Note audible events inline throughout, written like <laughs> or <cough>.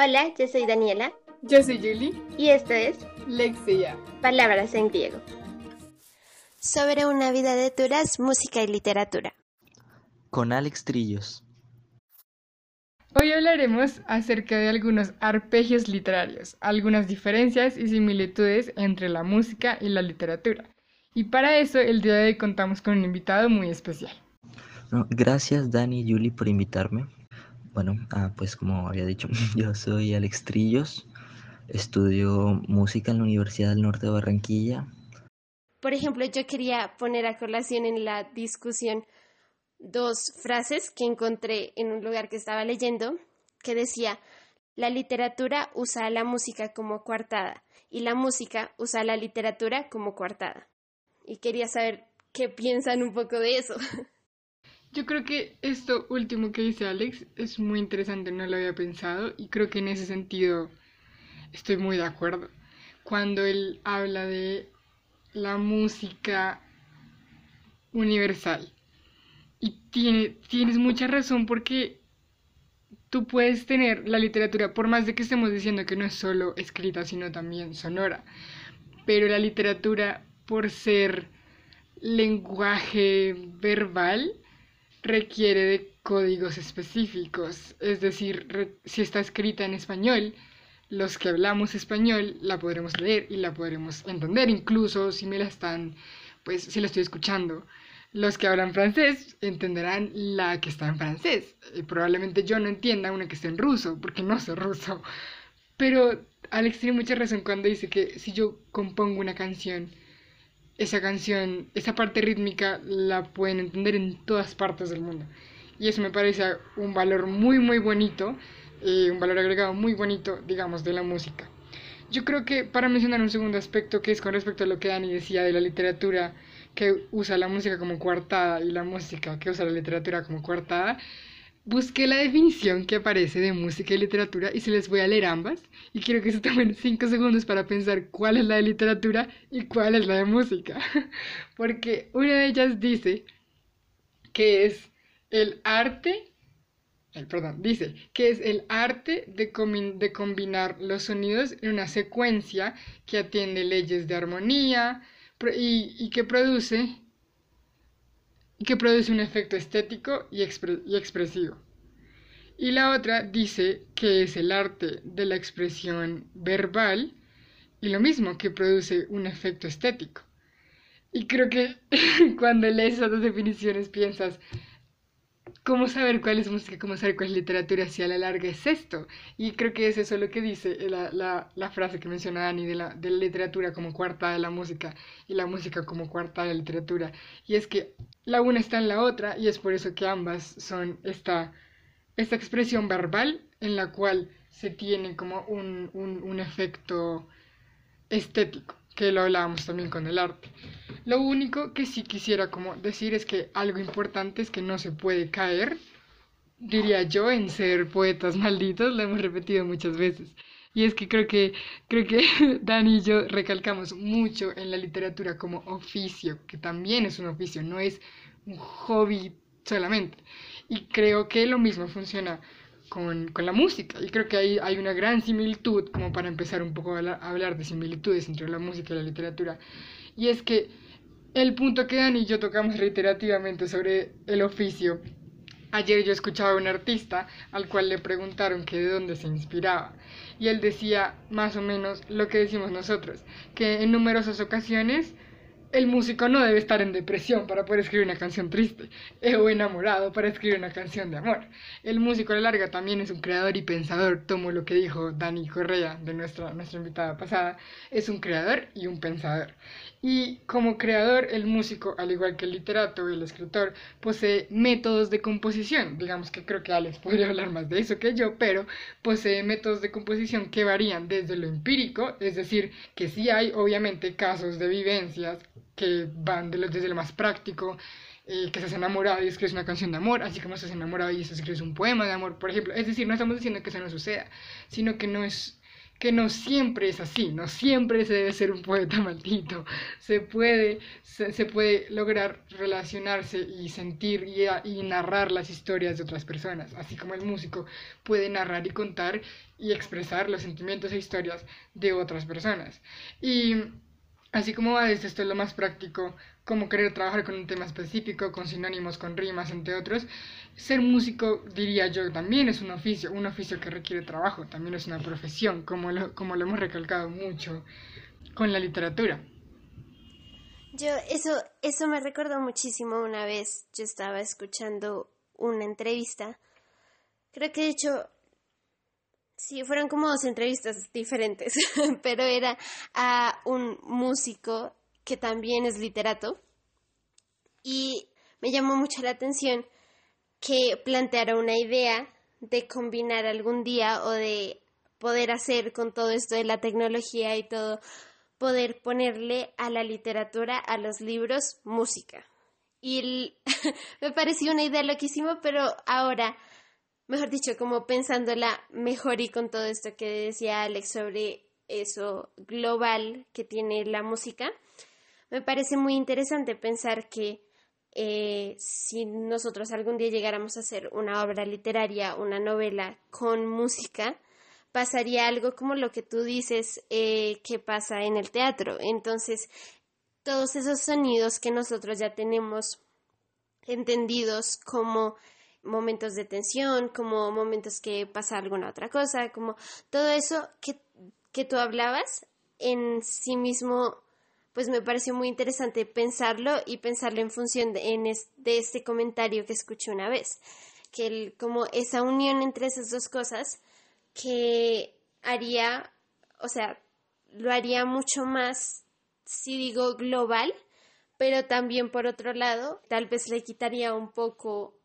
Hola, yo soy Daniela. Yo soy Julie. Y esto es Lexia. Palabras en griego. Sobre una vida de turas, música y literatura. Con Alex Trillos. Hoy hablaremos acerca de algunos arpegios literarios, algunas diferencias y similitudes entre la música y la literatura. Y para eso el día de hoy contamos con un invitado muy especial. gracias Dani y Julie por invitarme. Bueno, ah, pues como había dicho, <laughs> yo soy Alex Trillos, estudio música en la Universidad del Norte de Barranquilla. Por ejemplo, yo quería poner a colación en la discusión dos frases que encontré en un lugar que estaba leyendo, que decía, la literatura usa la música como coartada y la música usa la literatura como coartada. Y quería saber qué piensan un poco de eso. <laughs> Yo creo que esto último que dice Alex es muy interesante, no lo había pensado y creo que en ese sentido estoy muy de acuerdo. Cuando él habla de la música universal. Y tiene, tienes mucha razón porque tú puedes tener la literatura, por más de que estemos diciendo que no es solo escrita, sino también sonora, pero la literatura, por ser lenguaje verbal, requiere de códigos específicos, es decir, si está escrita en español, los que hablamos español la podremos leer y la podremos entender, incluso si me la están, pues si la estoy escuchando. Los que hablan francés entenderán la que está en francés. Eh, probablemente yo no entienda una que está en ruso, porque no sé ruso. Pero Alex tiene mucha razón cuando dice que si yo compongo una canción, esa canción, esa parte rítmica la pueden entender en todas partes del mundo. Y eso me parece un valor muy, muy bonito, eh, un valor agregado muy bonito, digamos, de la música. Yo creo que para mencionar un segundo aspecto, que es con respecto a lo que Dani decía de la literatura que usa la música como coartada y la música que usa la literatura como coartada, busqué la definición que aparece de música y literatura y se les voy a leer ambas y quiero que se tomen <laughs> 5 segundos para pensar cuál es la de literatura y cuál es la de música. <laughs> Porque una de ellas dice que es el arte, perdón, dice que es el arte de, combinar los sonidos en una secuencia que atiende leyes de armonía y que produce que produce un efecto estético y, expresivo. Y la otra dice que es el arte de la expresión verbal y lo mismo que produce un efecto estético. Y creo que <laughs> cuando lees esas dos definiciones piensas, cómo saber cuál es música, cómo saber cuál es literatura, si a la larga es esto. Y creo que es eso lo que dice la, la, la frase que menciona Dani de la, de la literatura como cuarta de la música y la música como cuarta de la literatura. Y es que la una está en la otra y es por eso que ambas son esta, esta expresión verbal en la cual se tiene como un, un, efecto estético, que lo hablábamos también con el arte. Lo único que sí quisiera como decir es que algo importante es que no se puede caer, diría yo, en ser poetas malditos, lo hemos repetido muchas veces. Y es que creo que creo que <laughs> Dani y yo recalcamos mucho en la literatura como oficio, que también es un oficio, no es un hobby solamente. Y creo que lo mismo funciona con, con, la música. Y creo que ahí hay una gran similitud, como para empezar un poco a, a hablar de similitudes entre la música y la literatura. Y es que el punto que Dani y yo tocamos reiterativamente sobre el oficio. Ayer yo escuchaba a un artista al cual le preguntaron que de dónde se inspiraba y él decía más o menos lo que decimos nosotros, que en numerosas ocasiones el músico no debe estar en depresión para poder escribir una canción triste eh, o enamorado para escribir una canción de amor. El músico a la larga también es un creador y pensador, tomo lo que dijo Dani Correa de nuestra, nuestra invitada pasada, es un creador y un pensador. Y como creador, el músico, al igual que el literato y el escritor, posee métodos de composición. Digamos que creo que Alex podría hablar más de eso que yo, pero posee métodos de composición que varían desde lo empírico, es decir, que sí hay obviamente casos de vivencias que van de desde lo más práctico, eh, que hace enamorado y escribes una canción de amor, así como hace enamorado y escribes un poema de amor, por ejemplo. Es decir, no estamos diciendo que eso no suceda, sino que no es que no siempre es así, no siempre se debe ser un poeta <laughs> maldito, se puede, se, puede lograr relacionarse y sentir y, narrar las historias de otras personas, así como el músico puede narrar y contar y expresar los sentimientos e historias de otras personas. Y así como va desde esto es lo más práctico, como querer trabajar con un tema específico, con sinónimos, con rimas, entre otros. Ser músico, diría yo, también es un oficio, un oficio que requiere trabajo, también es una profesión, como lo, como lo hemos recalcado mucho con la literatura. Yo, eso, eso me recordó muchísimo una vez, yo estaba escuchando una entrevista, creo que de hecho, sí, fueron como dos entrevistas diferentes, <laughs> pero era a un músico que también es literato, y me llamó mucho la atención que planteara una idea de combinar algún día o de poder hacer con todo esto de la tecnología y todo, poder ponerle a la literatura, a los libros, música. Y <laughs> me pareció una idea loquísima, pero ahora, mejor dicho, como pensándola mejor y con todo esto que decía Alex sobre eso global que tiene la música, me parece muy interesante pensar que eh, si nosotros algún día llegáramos a hacer una obra literaria, una novela con música, pasaría algo como lo que tú dices eh, que pasa en el teatro. Entonces, todos esos sonidos que nosotros ya tenemos entendidos como momentos de tensión, como momentos que pasa alguna otra cosa, como todo eso que, que tú hablabas en sí mismo pues me pareció muy interesante pensarlo y pensarlo en función de, en de este comentario que escuché una vez, que el, como esa unión entre esas dos cosas que haría, o sea, lo haría mucho más, si digo global, pero también por otro lado, tal vez le quitaría un poco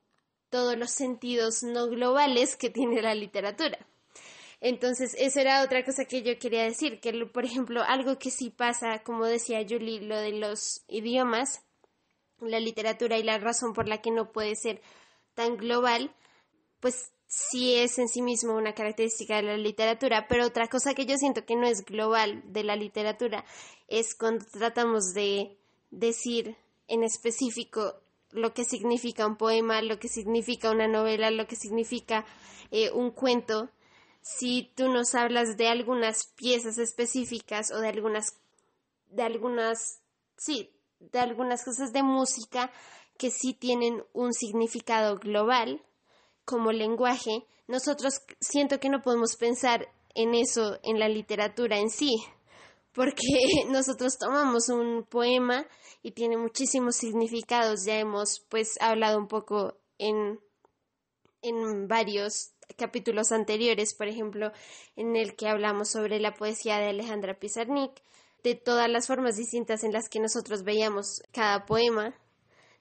todos los sentidos no globales que tiene la literatura. Entonces, eso era otra cosa que yo quería decir, que por ejemplo, algo que sí pasa, como decía Julie, lo de los idiomas, la literatura y la razón por la que no puede ser tan global, pues sí es en sí mismo una característica de la literatura, pero otra cosa que yo siento que no es global de la literatura es cuando tratamos de decir en específico lo que significa un poema, lo que significa una novela, lo que significa eh, un cuento, si tú nos hablas de algunas piezas específicas o de algunas, de algunas, sí, de algunas cosas de música que sí tienen un significado global como lenguaje, nosotros siento que no podemos pensar en eso en la literatura en sí, porque <laughs> nosotros tomamos un poema y tiene muchísimos significados, ya hemos pues hablado un poco en, en varios capítulos anteriores, por ejemplo, en el que hablamos sobre la poesía de Alejandra Pizarnik, de todas las formas distintas en las que nosotros veíamos cada poema,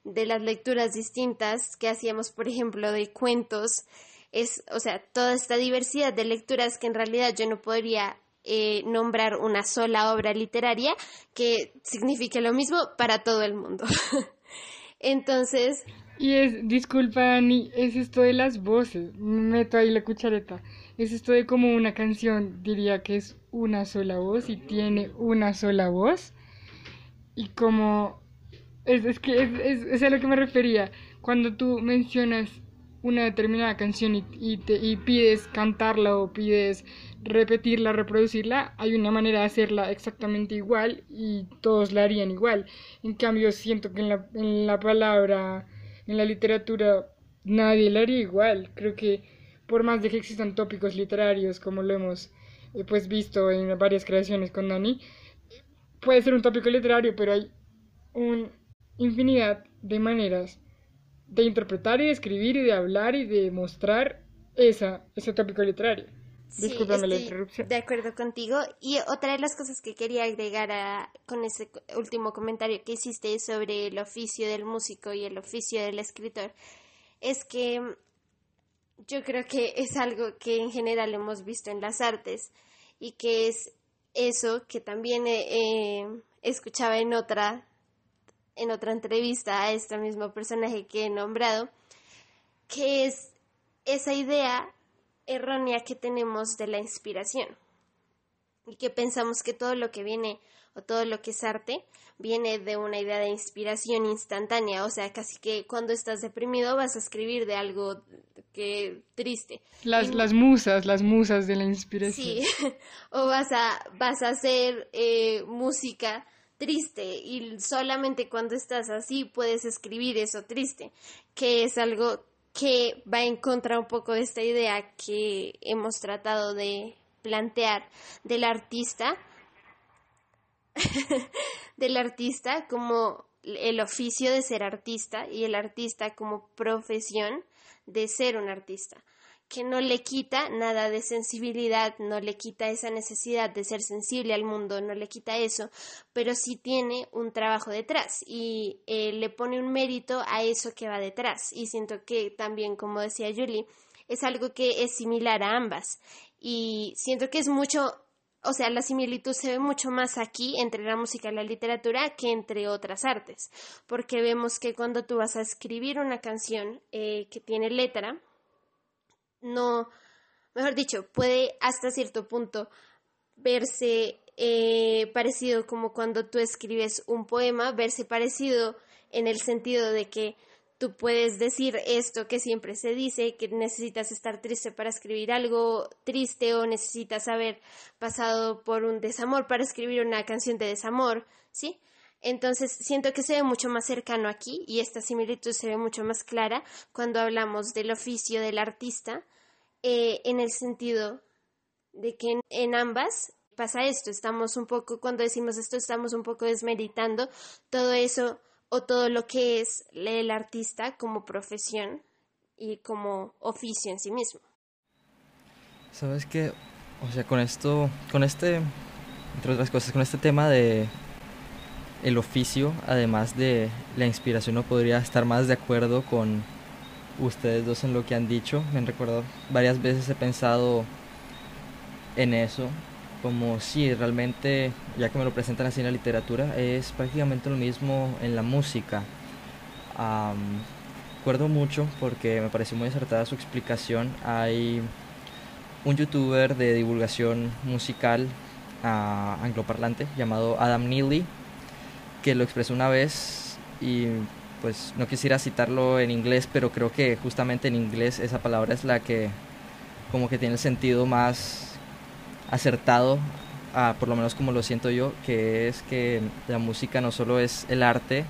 de las lecturas distintas que hacíamos, por ejemplo, de cuentos, es, o sea, toda esta diversidad de lecturas que en realidad yo no podría eh, nombrar una sola obra literaria que signifique lo mismo para todo el mundo. <laughs> Entonces, y es, disculpa Ani, es esto de las voces, meto ahí la cuchareta, es esto de como una canción, diría que es una sola voz y tiene una sola voz. Y como, es, es que es, es, a lo que me refería, cuando tú mencionas una determinada canción y, y, te, y pides cantarla o pides repetirla, reproducirla, hay una manera de hacerla exactamente igual y todos la harían igual. En cambio, siento que en la, en la palabra en la literatura nadie la haría igual. Creo que por más de que existan tópicos literarios, como lo hemos eh, pues visto en varias creaciones con Dani, puede ser un tópico literario, pero hay una infinidad de maneras de interpretar y de escribir y de hablar y de mostrar esa, ese tópico literario. Disculpame la interrupción. De acuerdo contigo. Y otra de las cosas que quería agregar a, con ese último comentario que hiciste sobre el oficio del músico y el oficio del escritor es que yo creo que es algo que en general hemos visto en las artes y que es eso que también eh, escuchaba en otra en otra entrevista a este mismo personaje que he nombrado que es esa idea errónea que tenemos de la inspiración. y que pensamos que todo lo que viene o todo lo que es arte viene de una idea de inspiración instantánea, o sea, casi que cuando estás deprimido vas a escribir de algo que triste. Las, las musas, las musas de la inspiración. Sí, <laughs> o vas a, vas a hacer eh, música triste y solamente cuando estás así puedes escribir eso triste, que es algo que va en contra un poco de esta idea que hemos tratado de plantear del artista, <laughs> del artista como el oficio de ser artista y el artista como profesión de ser un artista que no le quita nada de sensibilidad, no le quita esa necesidad de ser sensible al mundo, no le quita eso, pero sí tiene un trabajo detrás y eh, le pone un mérito a eso que va detrás. Y siento que también, como decía Julie, es algo que es similar a ambas. Y siento que es mucho, o sea, la similitud se ve mucho más aquí entre la música y la literatura que entre otras artes, porque vemos que cuando tú vas a escribir una canción eh, que tiene letra, no, mejor dicho, puede hasta cierto punto verse eh, parecido como cuando tú escribes un poema, verse parecido en el sentido de que tú puedes decir esto que siempre se dice, que necesitas estar triste para escribir algo triste o necesitas haber pasado por un desamor para escribir una canción de desamor, ¿sí? Entonces siento que se ve mucho más cercano aquí y esta similitud se ve mucho más clara cuando hablamos del oficio del artista eh, en el sentido de que en, ambas pasa esto, estamos un poco, cuando decimos esto, estamos un poco desmeritando todo eso o todo lo que es el artista como profesión y como oficio en sí mismo. Sabes que, o sea, con esto, con este, entre otras cosas, con este tema de el oficio, además de la inspiración, no podría estar más de acuerdo con ustedes dos en lo que han dicho. Me han recordado, varias veces he pensado en eso, como si realmente, ya que me lo presentan así en la literatura, es prácticamente lo mismo en la música. recuerdo mucho porque me pareció muy acertada su explicación. Hay un youtuber de divulgación musical angloparlante llamado Adam Neely que lo expresó una vez y pues no quisiera citarlo en inglés, pero creo que justamente en inglés esa palabra es la que como que tiene el sentido más acertado, por lo menos como lo siento yo, que es que la música no solo es el arte,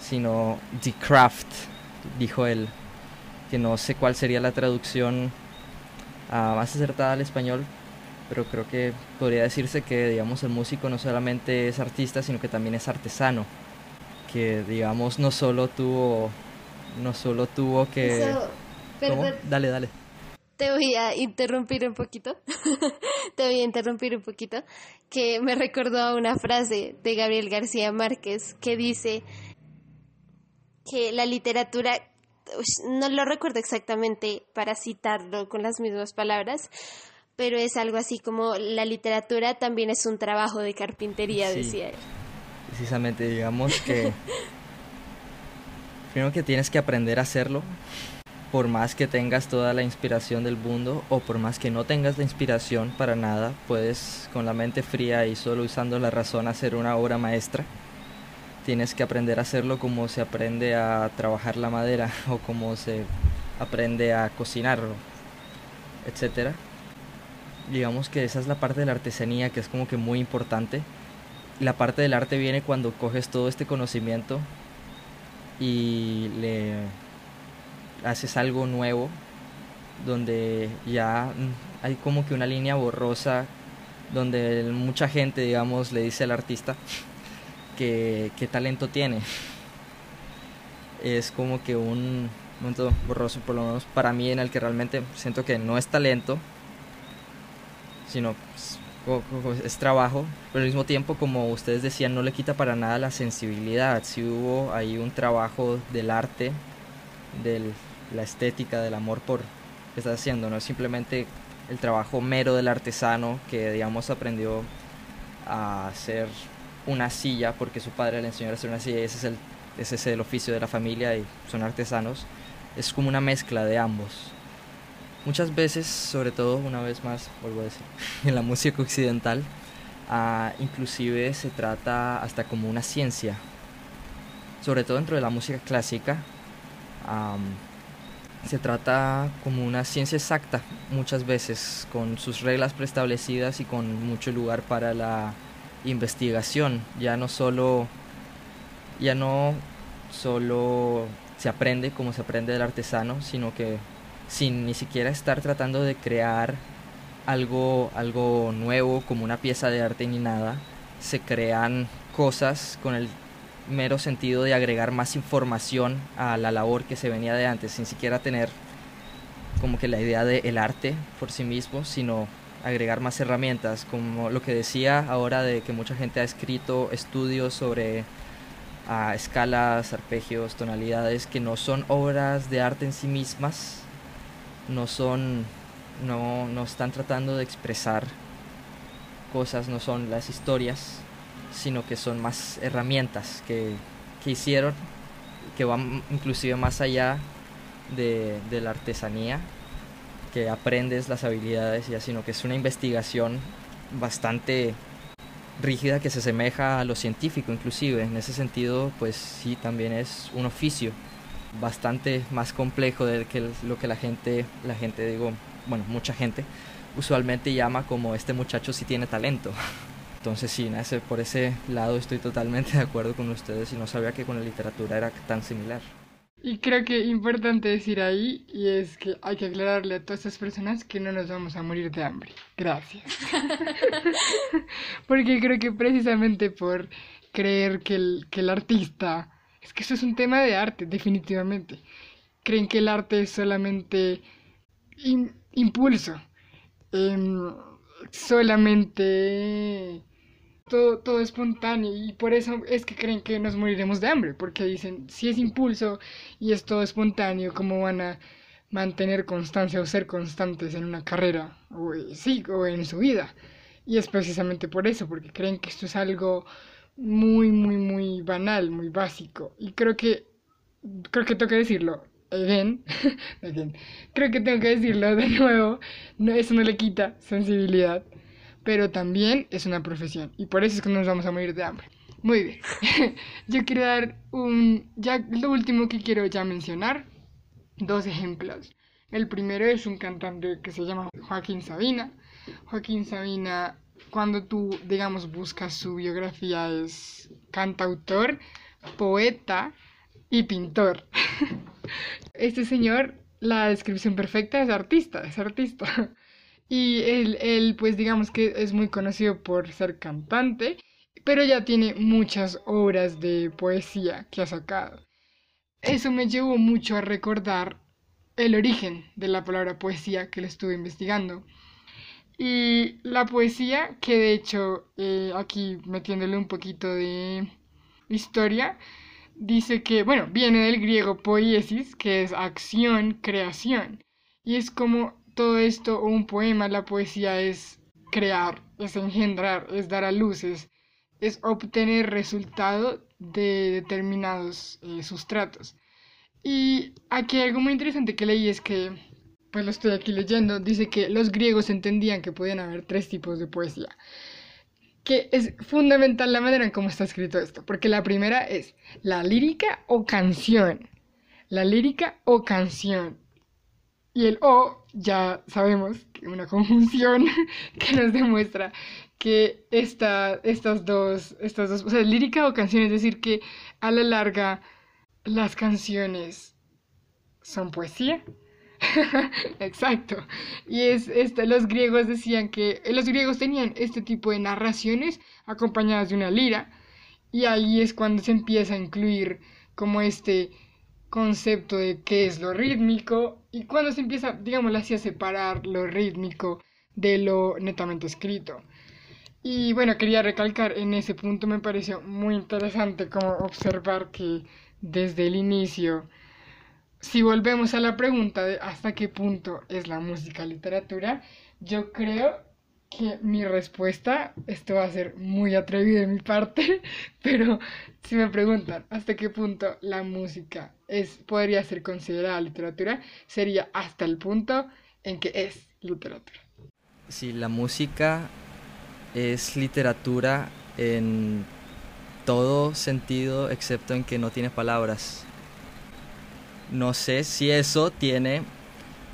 sino the craft, dijo él, que no sé cuál sería la traducción ah, más acertada al español, pero creo que podría decirse que digamos el músico no solamente es artista, sino que también es artesano que digamos no solo tuvo no solo tuvo que dale dale. Te voy a interrumpir un poquito. <laughs> Te voy a interrumpir un poquito que me recordó a una frase de Gabriel García Márquez que dice que la literatura no lo recuerdo exactamente para citarlo con las mismas palabras pero es algo así como la literatura también es un trabajo de carpintería decía él precisamente digamos que <laughs> primero que tienes que aprender a hacerlo por más que tengas toda la inspiración del mundo o por más que no tengas la inspiración para nada, puedes con la mente fría y solo usando la razón hacer una obra maestra. Tienes que aprender a hacerlo como se aprende a trabajar la madera <laughs> o como se aprende a cocinar, etcétera. Digamos que esa es la parte de la artesanía que es como que muy importante la parte del arte viene cuando coges todo este conocimiento y le haces algo nuevo donde ya hay como que una línea borrosa donde mucha gente digamos le dice al artista <laughs> que qué talento tiene. Es como que un momento borroso por lo menos para mí en el que realmente siento que no es talento sino pues, es trabajo, pero al mismo tiempo, como ustedes decían, no le quita para nada la sensibilidad. Si hubo ahí un trabajo del arte, de la estética, del amor por que estás haciendo, no es simplemente el trabajo mero del artesano que, digamos, aprendió a hacer una silla porque su padre le enseñó a hacer una silla y ese es el, ese es el oficio de la familia y son artesanos. Es como una mezcla de ambos. Muchas veces, sobre todo una vez más, vuelvo a decir, <laughs> en la música occidental, ah, inclusive se trata hasta como una ciencia, sobre todo dentro de la música clásica, se trata como una ciencia exacta muchas veces, con sus reglas preestablecidas y con mucho lugar para la investigación, ya no solo, ya no solo se aprende como se aprende del artesano, sino que sin ni siquiera estar tratando de crear algo, algo nuevo como una pieza de arte ni nada, se crean cosas con el mero sentido de agregar más información a la labor que se venía de antes, sin siquiera tener como que la idea del el arte por sí mismo, sino agregar más herramientas, como lo que decía ahora de que mucha gente ha escrito estudios sobre a escalas, arpegios, tonalidades, que no son obras de arte en sí mismas, no son, no, no están tratando de expresar cosas, no son las historias, sino que son más herramientas que, que hicieron, que van inclusive más allá de, de la artesanía, que aprendes las habilidades ya, sino que es una investigación bastante rígida que se asemeja a lo científico inclusive. En ese sentido, pues sí, también es un oficio bastante más complejo de que lo que la gente, la gente digo, bueno, mucha gente usualmente llama como este muchacho sí tiene talento. <laughs> Entonces sí, por ese lado estoy totalmente de acuerdo con ustedes y no sabía que con la literatura era tan similar. Y creo que importante decir ahí, y es que hay que aclararle a todas estas personas que no nos vamos a morir de hambre. Gracias. <laughs> <laughs> Porque creo que precisamente por creer que el, que el artista, es que eso es un tema de arte, definitivamente. Creen que el arte es solamente impulso, em, solamente todo, todo espontáneo y por eso es que creen que nos moriremos de hambre, porque dicen, si es impulso y es todo espontáneo, ¿cómo van a mantener constancia o ser constantes en una carrera, o, sí, o en su vida? Y es precisamente por eso, porque creen que esto es algo muy, muy, muy banal, muy básico. Y creo que, creo que tengo que decirlo, again, <laughs> creo que tengo que decirlo de nuevo, no, eso no le quita sensibilidad pero también es una profesión y por eso es que nos vamos a morir de hambre. Muy bien, <laughs> yo quiero dar un, ya lo último que quiero ya mencionar, dos ejemplos. El primero es un cantante que se llama Joaquín Sabina. Joaquín Sabina, cuando tú, digamos, buscas su biografía, es cantautor, poeta y pintor. <laughs> Este señor, la descripción perfecta es artista, es artista. Y él, él, pues digamos que es muy conocido por ser cantante, pero ya tiene muchas obras de poesía que ha sacado. Eso me llevó mucho a recordar el origen de la palabra poesía que le estuve investigando. Y la poesía, que de hecho eh, aquí metiéndole un poquito de historia, dice que, bueno, viene del griego poiesis, que es acción, creación. Y es como todo esto un poema, la poesía es crear, es engendrar, es dar a luces, es obtener resultado de determinados eh, sustratos. Y aquí algo muy interesante que leí es que, pues lo estoy aquí leyendo, dice que los griegos entendían que podían haber tres tipos de poesía. Que es fundamental la manera en cómo está escrito esto, porque la primera es la lírica o canción. La lírica o canción. Y el O ya sabemos que una conjunción <laughs> que nos demuestra que esta, estas dos, estas dos, o sea, lírica o canción, es decir, que a la larga las canciones son poesía. <laughs> Exacto. Y es este, los griegos decían que los griegos tenían este tipo de narraciones acompañadas de una lira y ahí es cuando se empieza a incluir como este concepto de qué es lo rítmico y cuando se empieza, digamos así, a separar lo rítmico de lo netamente escrito. Y bueno, quería recalcar en ese punto, me pareció muy interesante como observar que desde el inicio, si volvemos a la pregunta de hasta qué punto es la música literatura, yo creo que mi respuesta, esto va a ser muy atrevido de mi parte, <laughs> pero si me preguntan hasta qué punto la música es, podría ser considerada literatura, sería hasta el punto en que es literatura. Sí, la música es literatura en todo sentido excepto en que no tiene palabras. No sé si eso tiene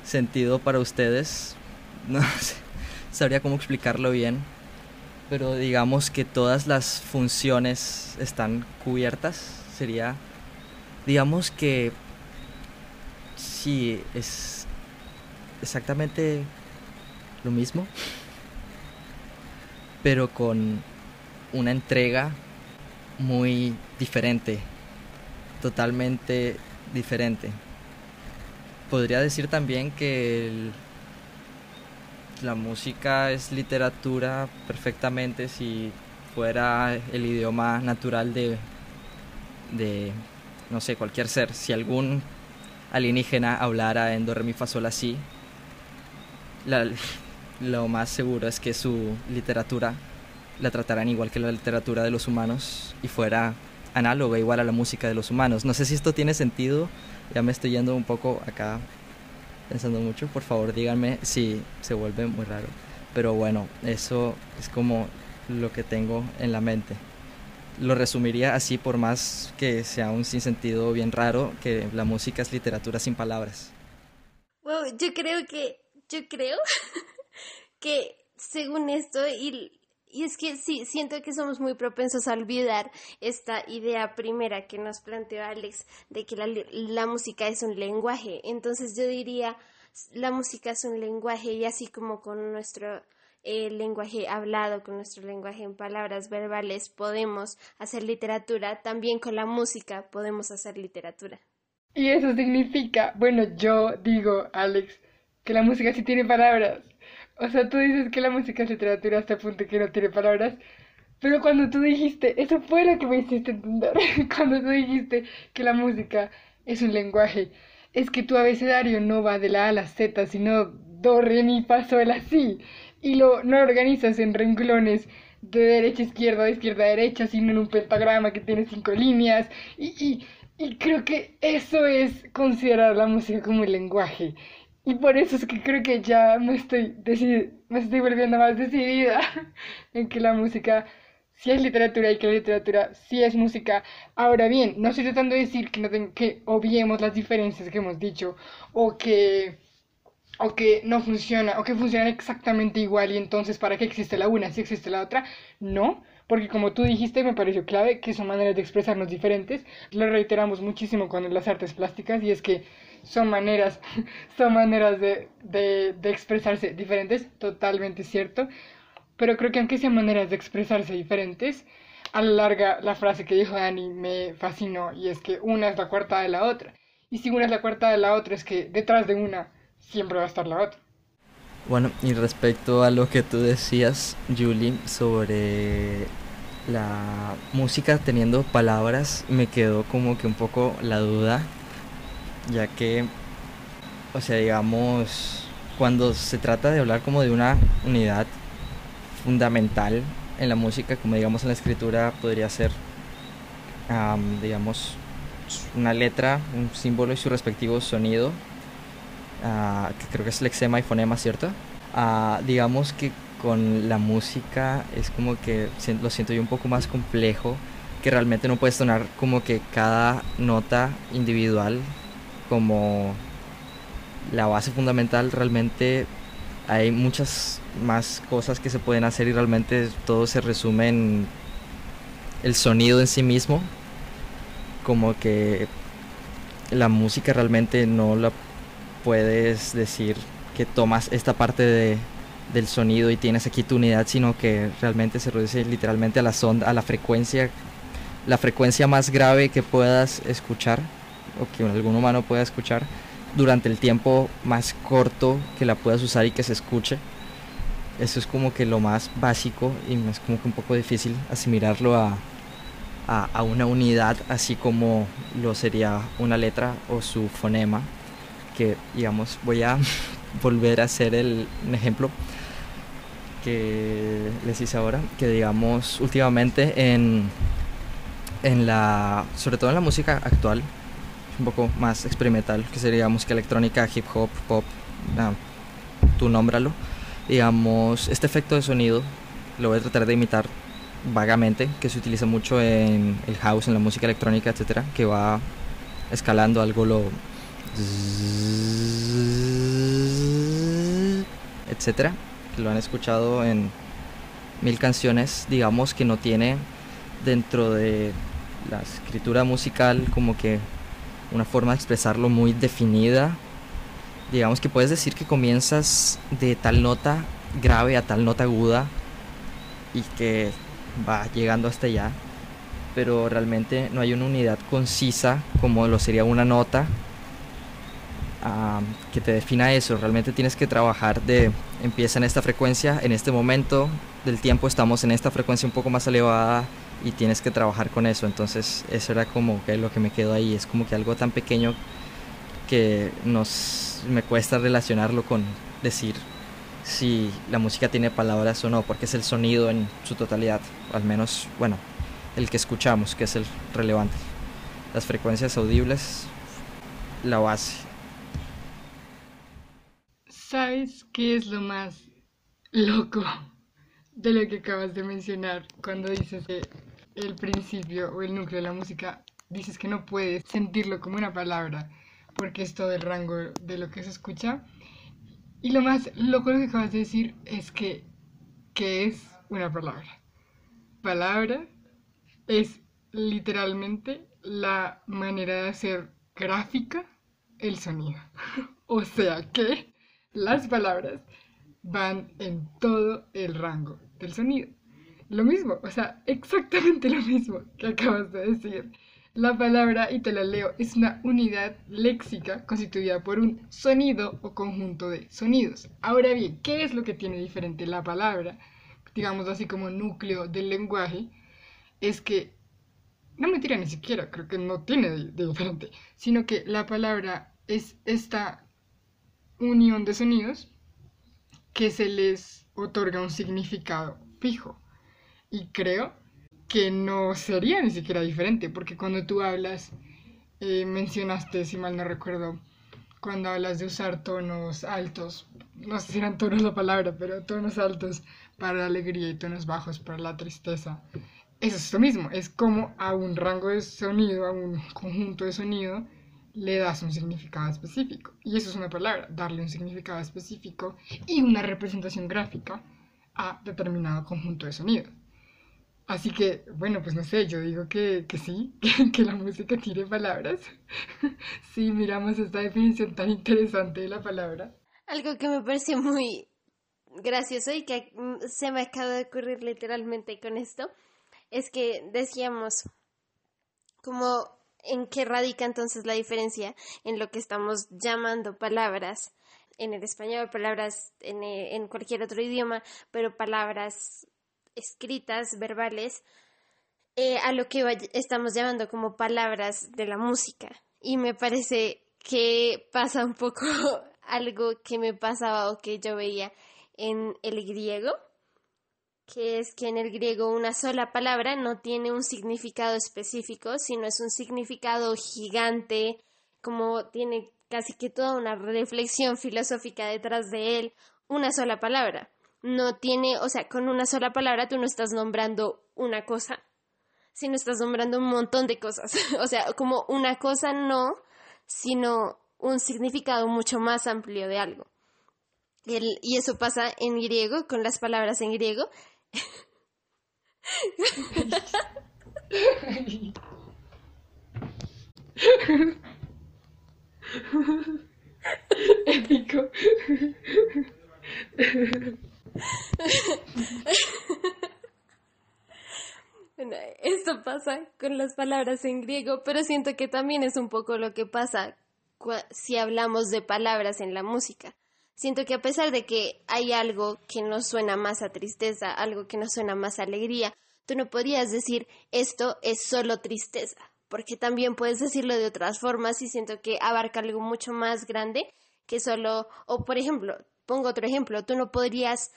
sentido para ustedes. <laughs> No sé, sabría cómo explicarlo bien. Pero digamos que todas las funciones están cubiertas. Sería, digamos que sí, es exactamente lo mismo. Pero con una entrega muy diferente. Totalmente diferente. Podría decir también que la música es literatura perfectamente si fuera el idioma natural de, de, no sé, cualquier ser. Si algún alienígena hablara en do, re, mi, fa, sol, así, lo más seguro es que su literatura la trataran igual que la literatura de los humanos y fuera análoga igual a la música de los humanos. No sé si esto tiene sentido, ya me estoy yendo un poco acá pensando mucho, por favor díganme si se vuelve muy raro. Pero bueno, eso es como lo que tengo en la mente. Lo resumiría así por más que sea un sinsentido bien raro, que la música es literatura sin palabras. Wow, yo creo que, yo creo <laughs> que según esto y y es que sí, siento que somos muy propensos a olvidar esta idea primera que nos planteó Alex de que la, música es un lenguaje. Entonces yo diría, la música es un lenguaje y así como con nuestro eh, lenguaje hablado, con nuestro lenguaje en palabras verbales podemos hacer literatura, también con la música podemos hacer literatura. Y eso significa, bueno, yo digo, Alex, que la música sí tiene palabras. O sea, tú dices que la música es literatura hasta el punto que no tiene palabras. Pero cuando tú dijiste, eso fue lo que me hiciste entender. <laughs> cuando tú dijiste que la música es un lenguaje, es que tu abecedario no va de la A a la Z, sino do, re, mi, fa, sol, así. Y lo, no organizas en renglones de derecha a izquierda, de izquierda a derecha, sino en un pentagrama que tiene cinco líneas. Y, y, y creo que eso es considerar la música como un lenguaje. Y por eso es que creo que ya me estoy, me estoy volviendo más decidida <laughs> en que la música sí es literatura y que la literatura sí es música. Ahora bien, no estoy tratando de decir que, no que obviemos las diferencias que hemos dicho o que, o que no funciona o que funcionan exactamente igual y entonces para qué existe la una si existe la otra. No, porque como tú dijiste, me pareció clave que son maneras de expresarnos diferentes. Lo reiteramos muchísimo con las artes plásticas y es que son maneras, <laughs> son maneras de, de, de expresarse diferentes, totalmente cierto. Pero creo que aunque sean maneras de expresarse diferentes, a la larga la frase que dijo Dani me fascinó y es que una es la cuarta de la otra. Y si una es la cuarta de la otra es que detrás de una siempre va a estar la otra. Bueno, y respecto a lo que tú decías, Julie, sobre la música teniendo palabras, me quedó como que un poco la duda ya que, o sea, digamos, cuando se trata de hablar como de una unidad fundamental en la música, como digamos en la escritura, podría ser, digamos, una letra, un símbolo y su respectivo sonido, ah, que creo que es lexema y fonema, ¿cierto? Ah, digamos que con la música es como que lo siento yo un poco más complejo, que realmente no puedes sonar como que cada nota individual como la base fundamental, realmente hay muchas más cosas que se pueden hacer y realmente todo se resume en el sonido en sí mismo. Como que la música realmente no la puedes decir que tomas esta parte de, del sonido y tienes aquí tu unidad, sino que realmente se reduce literalmente a la sonda, a la frecuencia, la frecuencia más grave que puedas escuchar o que algún humano pueda escuchar durante el tiempo más corto que la puedas usar y que se escuche. Eso es como que lo más básico y es como que un poco difícil asimilarlo a, a, una unidad así como lo sería una letra o su fonema. Que digamos, voy a <laughs> volver a hacer el, un ejemplo que les hice ahora, que digamos últimamente en, en la, sobre todo en la música actual, un poco más experimental, que sería música electrónica, hip hop, pop, tú nómbralo. Digamos, este efecto de sonido lo voy a tratar de imitar vagamente, que se utiliza mucho en el house, en la música electrónica, etcétera, que va escalando algo lo etcétera, que lo han escuchado en mil canciones, digamos que no tiene dentro de la escritura musical como que una forma de expresarlo muy definida. Digamos que puedes decir que comienzas de tal nota grave a tal nota aguda y que va llegando hasta allá, pero realmente no hay una unidad concisa como lo sería una nota que te defina eso. Realmente tienes que trabajar de empieza en esta frecuencia, en este momento del tiempo estamos en esta frecuencia un poco más elevada y tienes que trabajar con eso. Entonces eso era como que lo que me quedó ahí. Es como que algo tan pequeño que nos me cuesta relacionarlo con decir si la música tiene palabras o no, porque es el sonido en su totalidad, al menos, bueno, el que escuchamos, que es el relevante. Las frecuencias audibles, la base. ¿Sabes qué es lo más loco de lo que acabas de mencionar cuando dices que el principio o el núcleo de la música dices que no puedes sentirlo como una palabra porque es todo el rango de lo que se escucha? Y lo más loco que acabas de decir es que ¿qué es una palabra? Palabra es literalmente la manera de hacer gráfica el sonido. <laughs> o sea que las palabras van en todo el rango del sonido. Lo mismo, o sea, exactamente lo mismo que acabas de decir. La palabra, y te la leo, es una unidad léxica constituida por un sonido o conjunto de sonidos. Ahora bien, ¿qué es lo que tiene diferente la palabra? Digamos así como núcleo del lenguaje, es que, no me tira ni siquiera, creo que no tiene de diferente, sino que la palabra es esta unión de sonidos que se les otorga un significado fijo. Y creo que no sería ni siquiera diferente, porque cuando tú hablas, eh, mencionaste, si mal no recuerdo, cuando hablas de usar tonos altos, no sé si eran tonos la palabra, pero tonos altos para la alegría y tonos bajos para la tristeza. Eso es lo mismo, es como a un rango de sonido, a un conjunto de sonido, le das un significado específico. Y eso es una palabra, darle un significado específico y una representación gráfica a determinado conjunto de sonidos. Así que, bueno, pues no sé, yo digo que, que sí, <laughs> que, la música tiene palabras. <laughs> si miramos esta definición tan interesante de la palabra. Algo que me pareció muy gracioso y que se me acaba de ocurrir literalmente con esto, es que decíamos como ¿En qué radica entonces la diferencia en lo que estamos llamando palabras? En el español, palabras en, eh, en cualquier otro idioma, pero palabras escritas, verbales, eh, a lo que estamos llamando como palabras de la música. Y me parece que pasa un poco <laughs> algo que me pasaba o que yo veía en el griego, que es que en el griego una sola palabra no tiene un significado específico, sino es un significado gigante, como tiene casi que toda una reflexión filosófica detrás de él, una sola palabra. No tiene, o sea, con una sola palabra tú no estás nombrando una cosa, sino estás nombrando un montón de cosas. <laughs> o sea, como una cosa no, sino un significado mucho más amplio de algo. y eso pasa en griego, con las palabras en griego, <laughs> Épico. <laughs> <laughs> esto pasa con las palabras en griego, pero siento que también es un poco lo que pasa si hablamos de palabras en la música. Siento que a pesar de que hay algo que nos suena más a tristeza, algo que nos suena más a alegría, tú no podrías decir esto es solo tristeza, porque también puedes decirlo de otras formas y siento que abarca algo mucho más grande que solo, o por ejemplo, pongo otro ejemplo, tú no podrías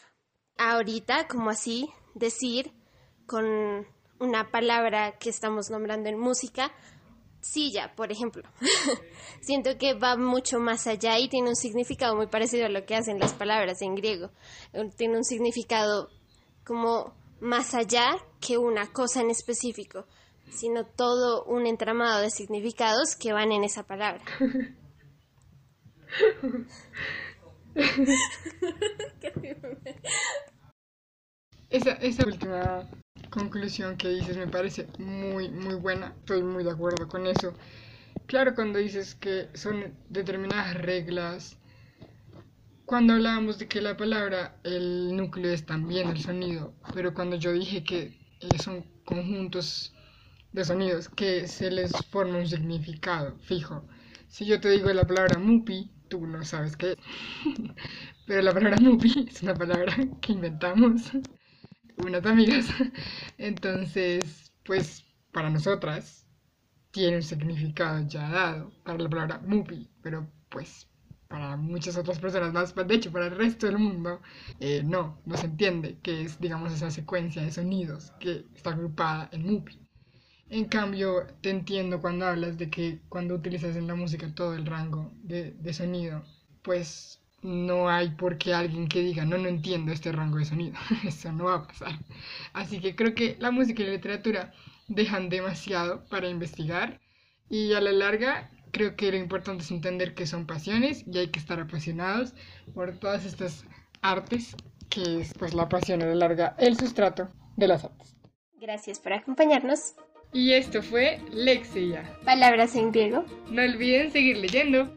ahorita, como así, decir con una palabra que estamos nombrando en música, silla, por ejemplo. <laughs> Siento que va mucho más allá y tiene un significado muy parecido a lo que hacen las palabras en griego. Tiene un significado como más allá que una cosa en específico, sino todo un entramado de significados que van en esa palabra. <laughs> <laughs> esa, esa última conclusión que dices me parece muy, muy buena. Estoy muy de acuerdo con eso. Claro, cuando dices que son determinadas reglas, cuando hablábamos de que la palabra, el núcleo es también el sonido, pero cuando yo dije que son conjuntos de sonidos que se les forma un significado fijo. Si yo te digo la palabra mupi, tú no sabes qué pero la palabra mupi <laughs> es una palabra que inventamos unas amigas. Entonces, pues para nosotras tiene un significado ya dado para la palabra movie, pero pues para muchas otras personas más, de hecho para el resto del mundo, eh, no, no se entiende que es, digamos, esa secuencia de sonidos que está agrupada en movie. En cambio, te entiendo cuando hablas de que cuando utilizas en la música todo el rango de, de sonido, pues no hay por qué alguien que diga, no, no entiendo este rango de sonido. <laughs> Eso no va a pasar. Así que creo que la música y la literatura dejan demasiado para investigar y a la larga creo que lo importante es entender que son pasiones y hay que estar apasionados por todas estas artes que es pues la pasión a la larga el sustrato de las artes. Gracias por acompañarnos. Y esto fue Lexia. Palabras en griego. No olviden seguir leyendo.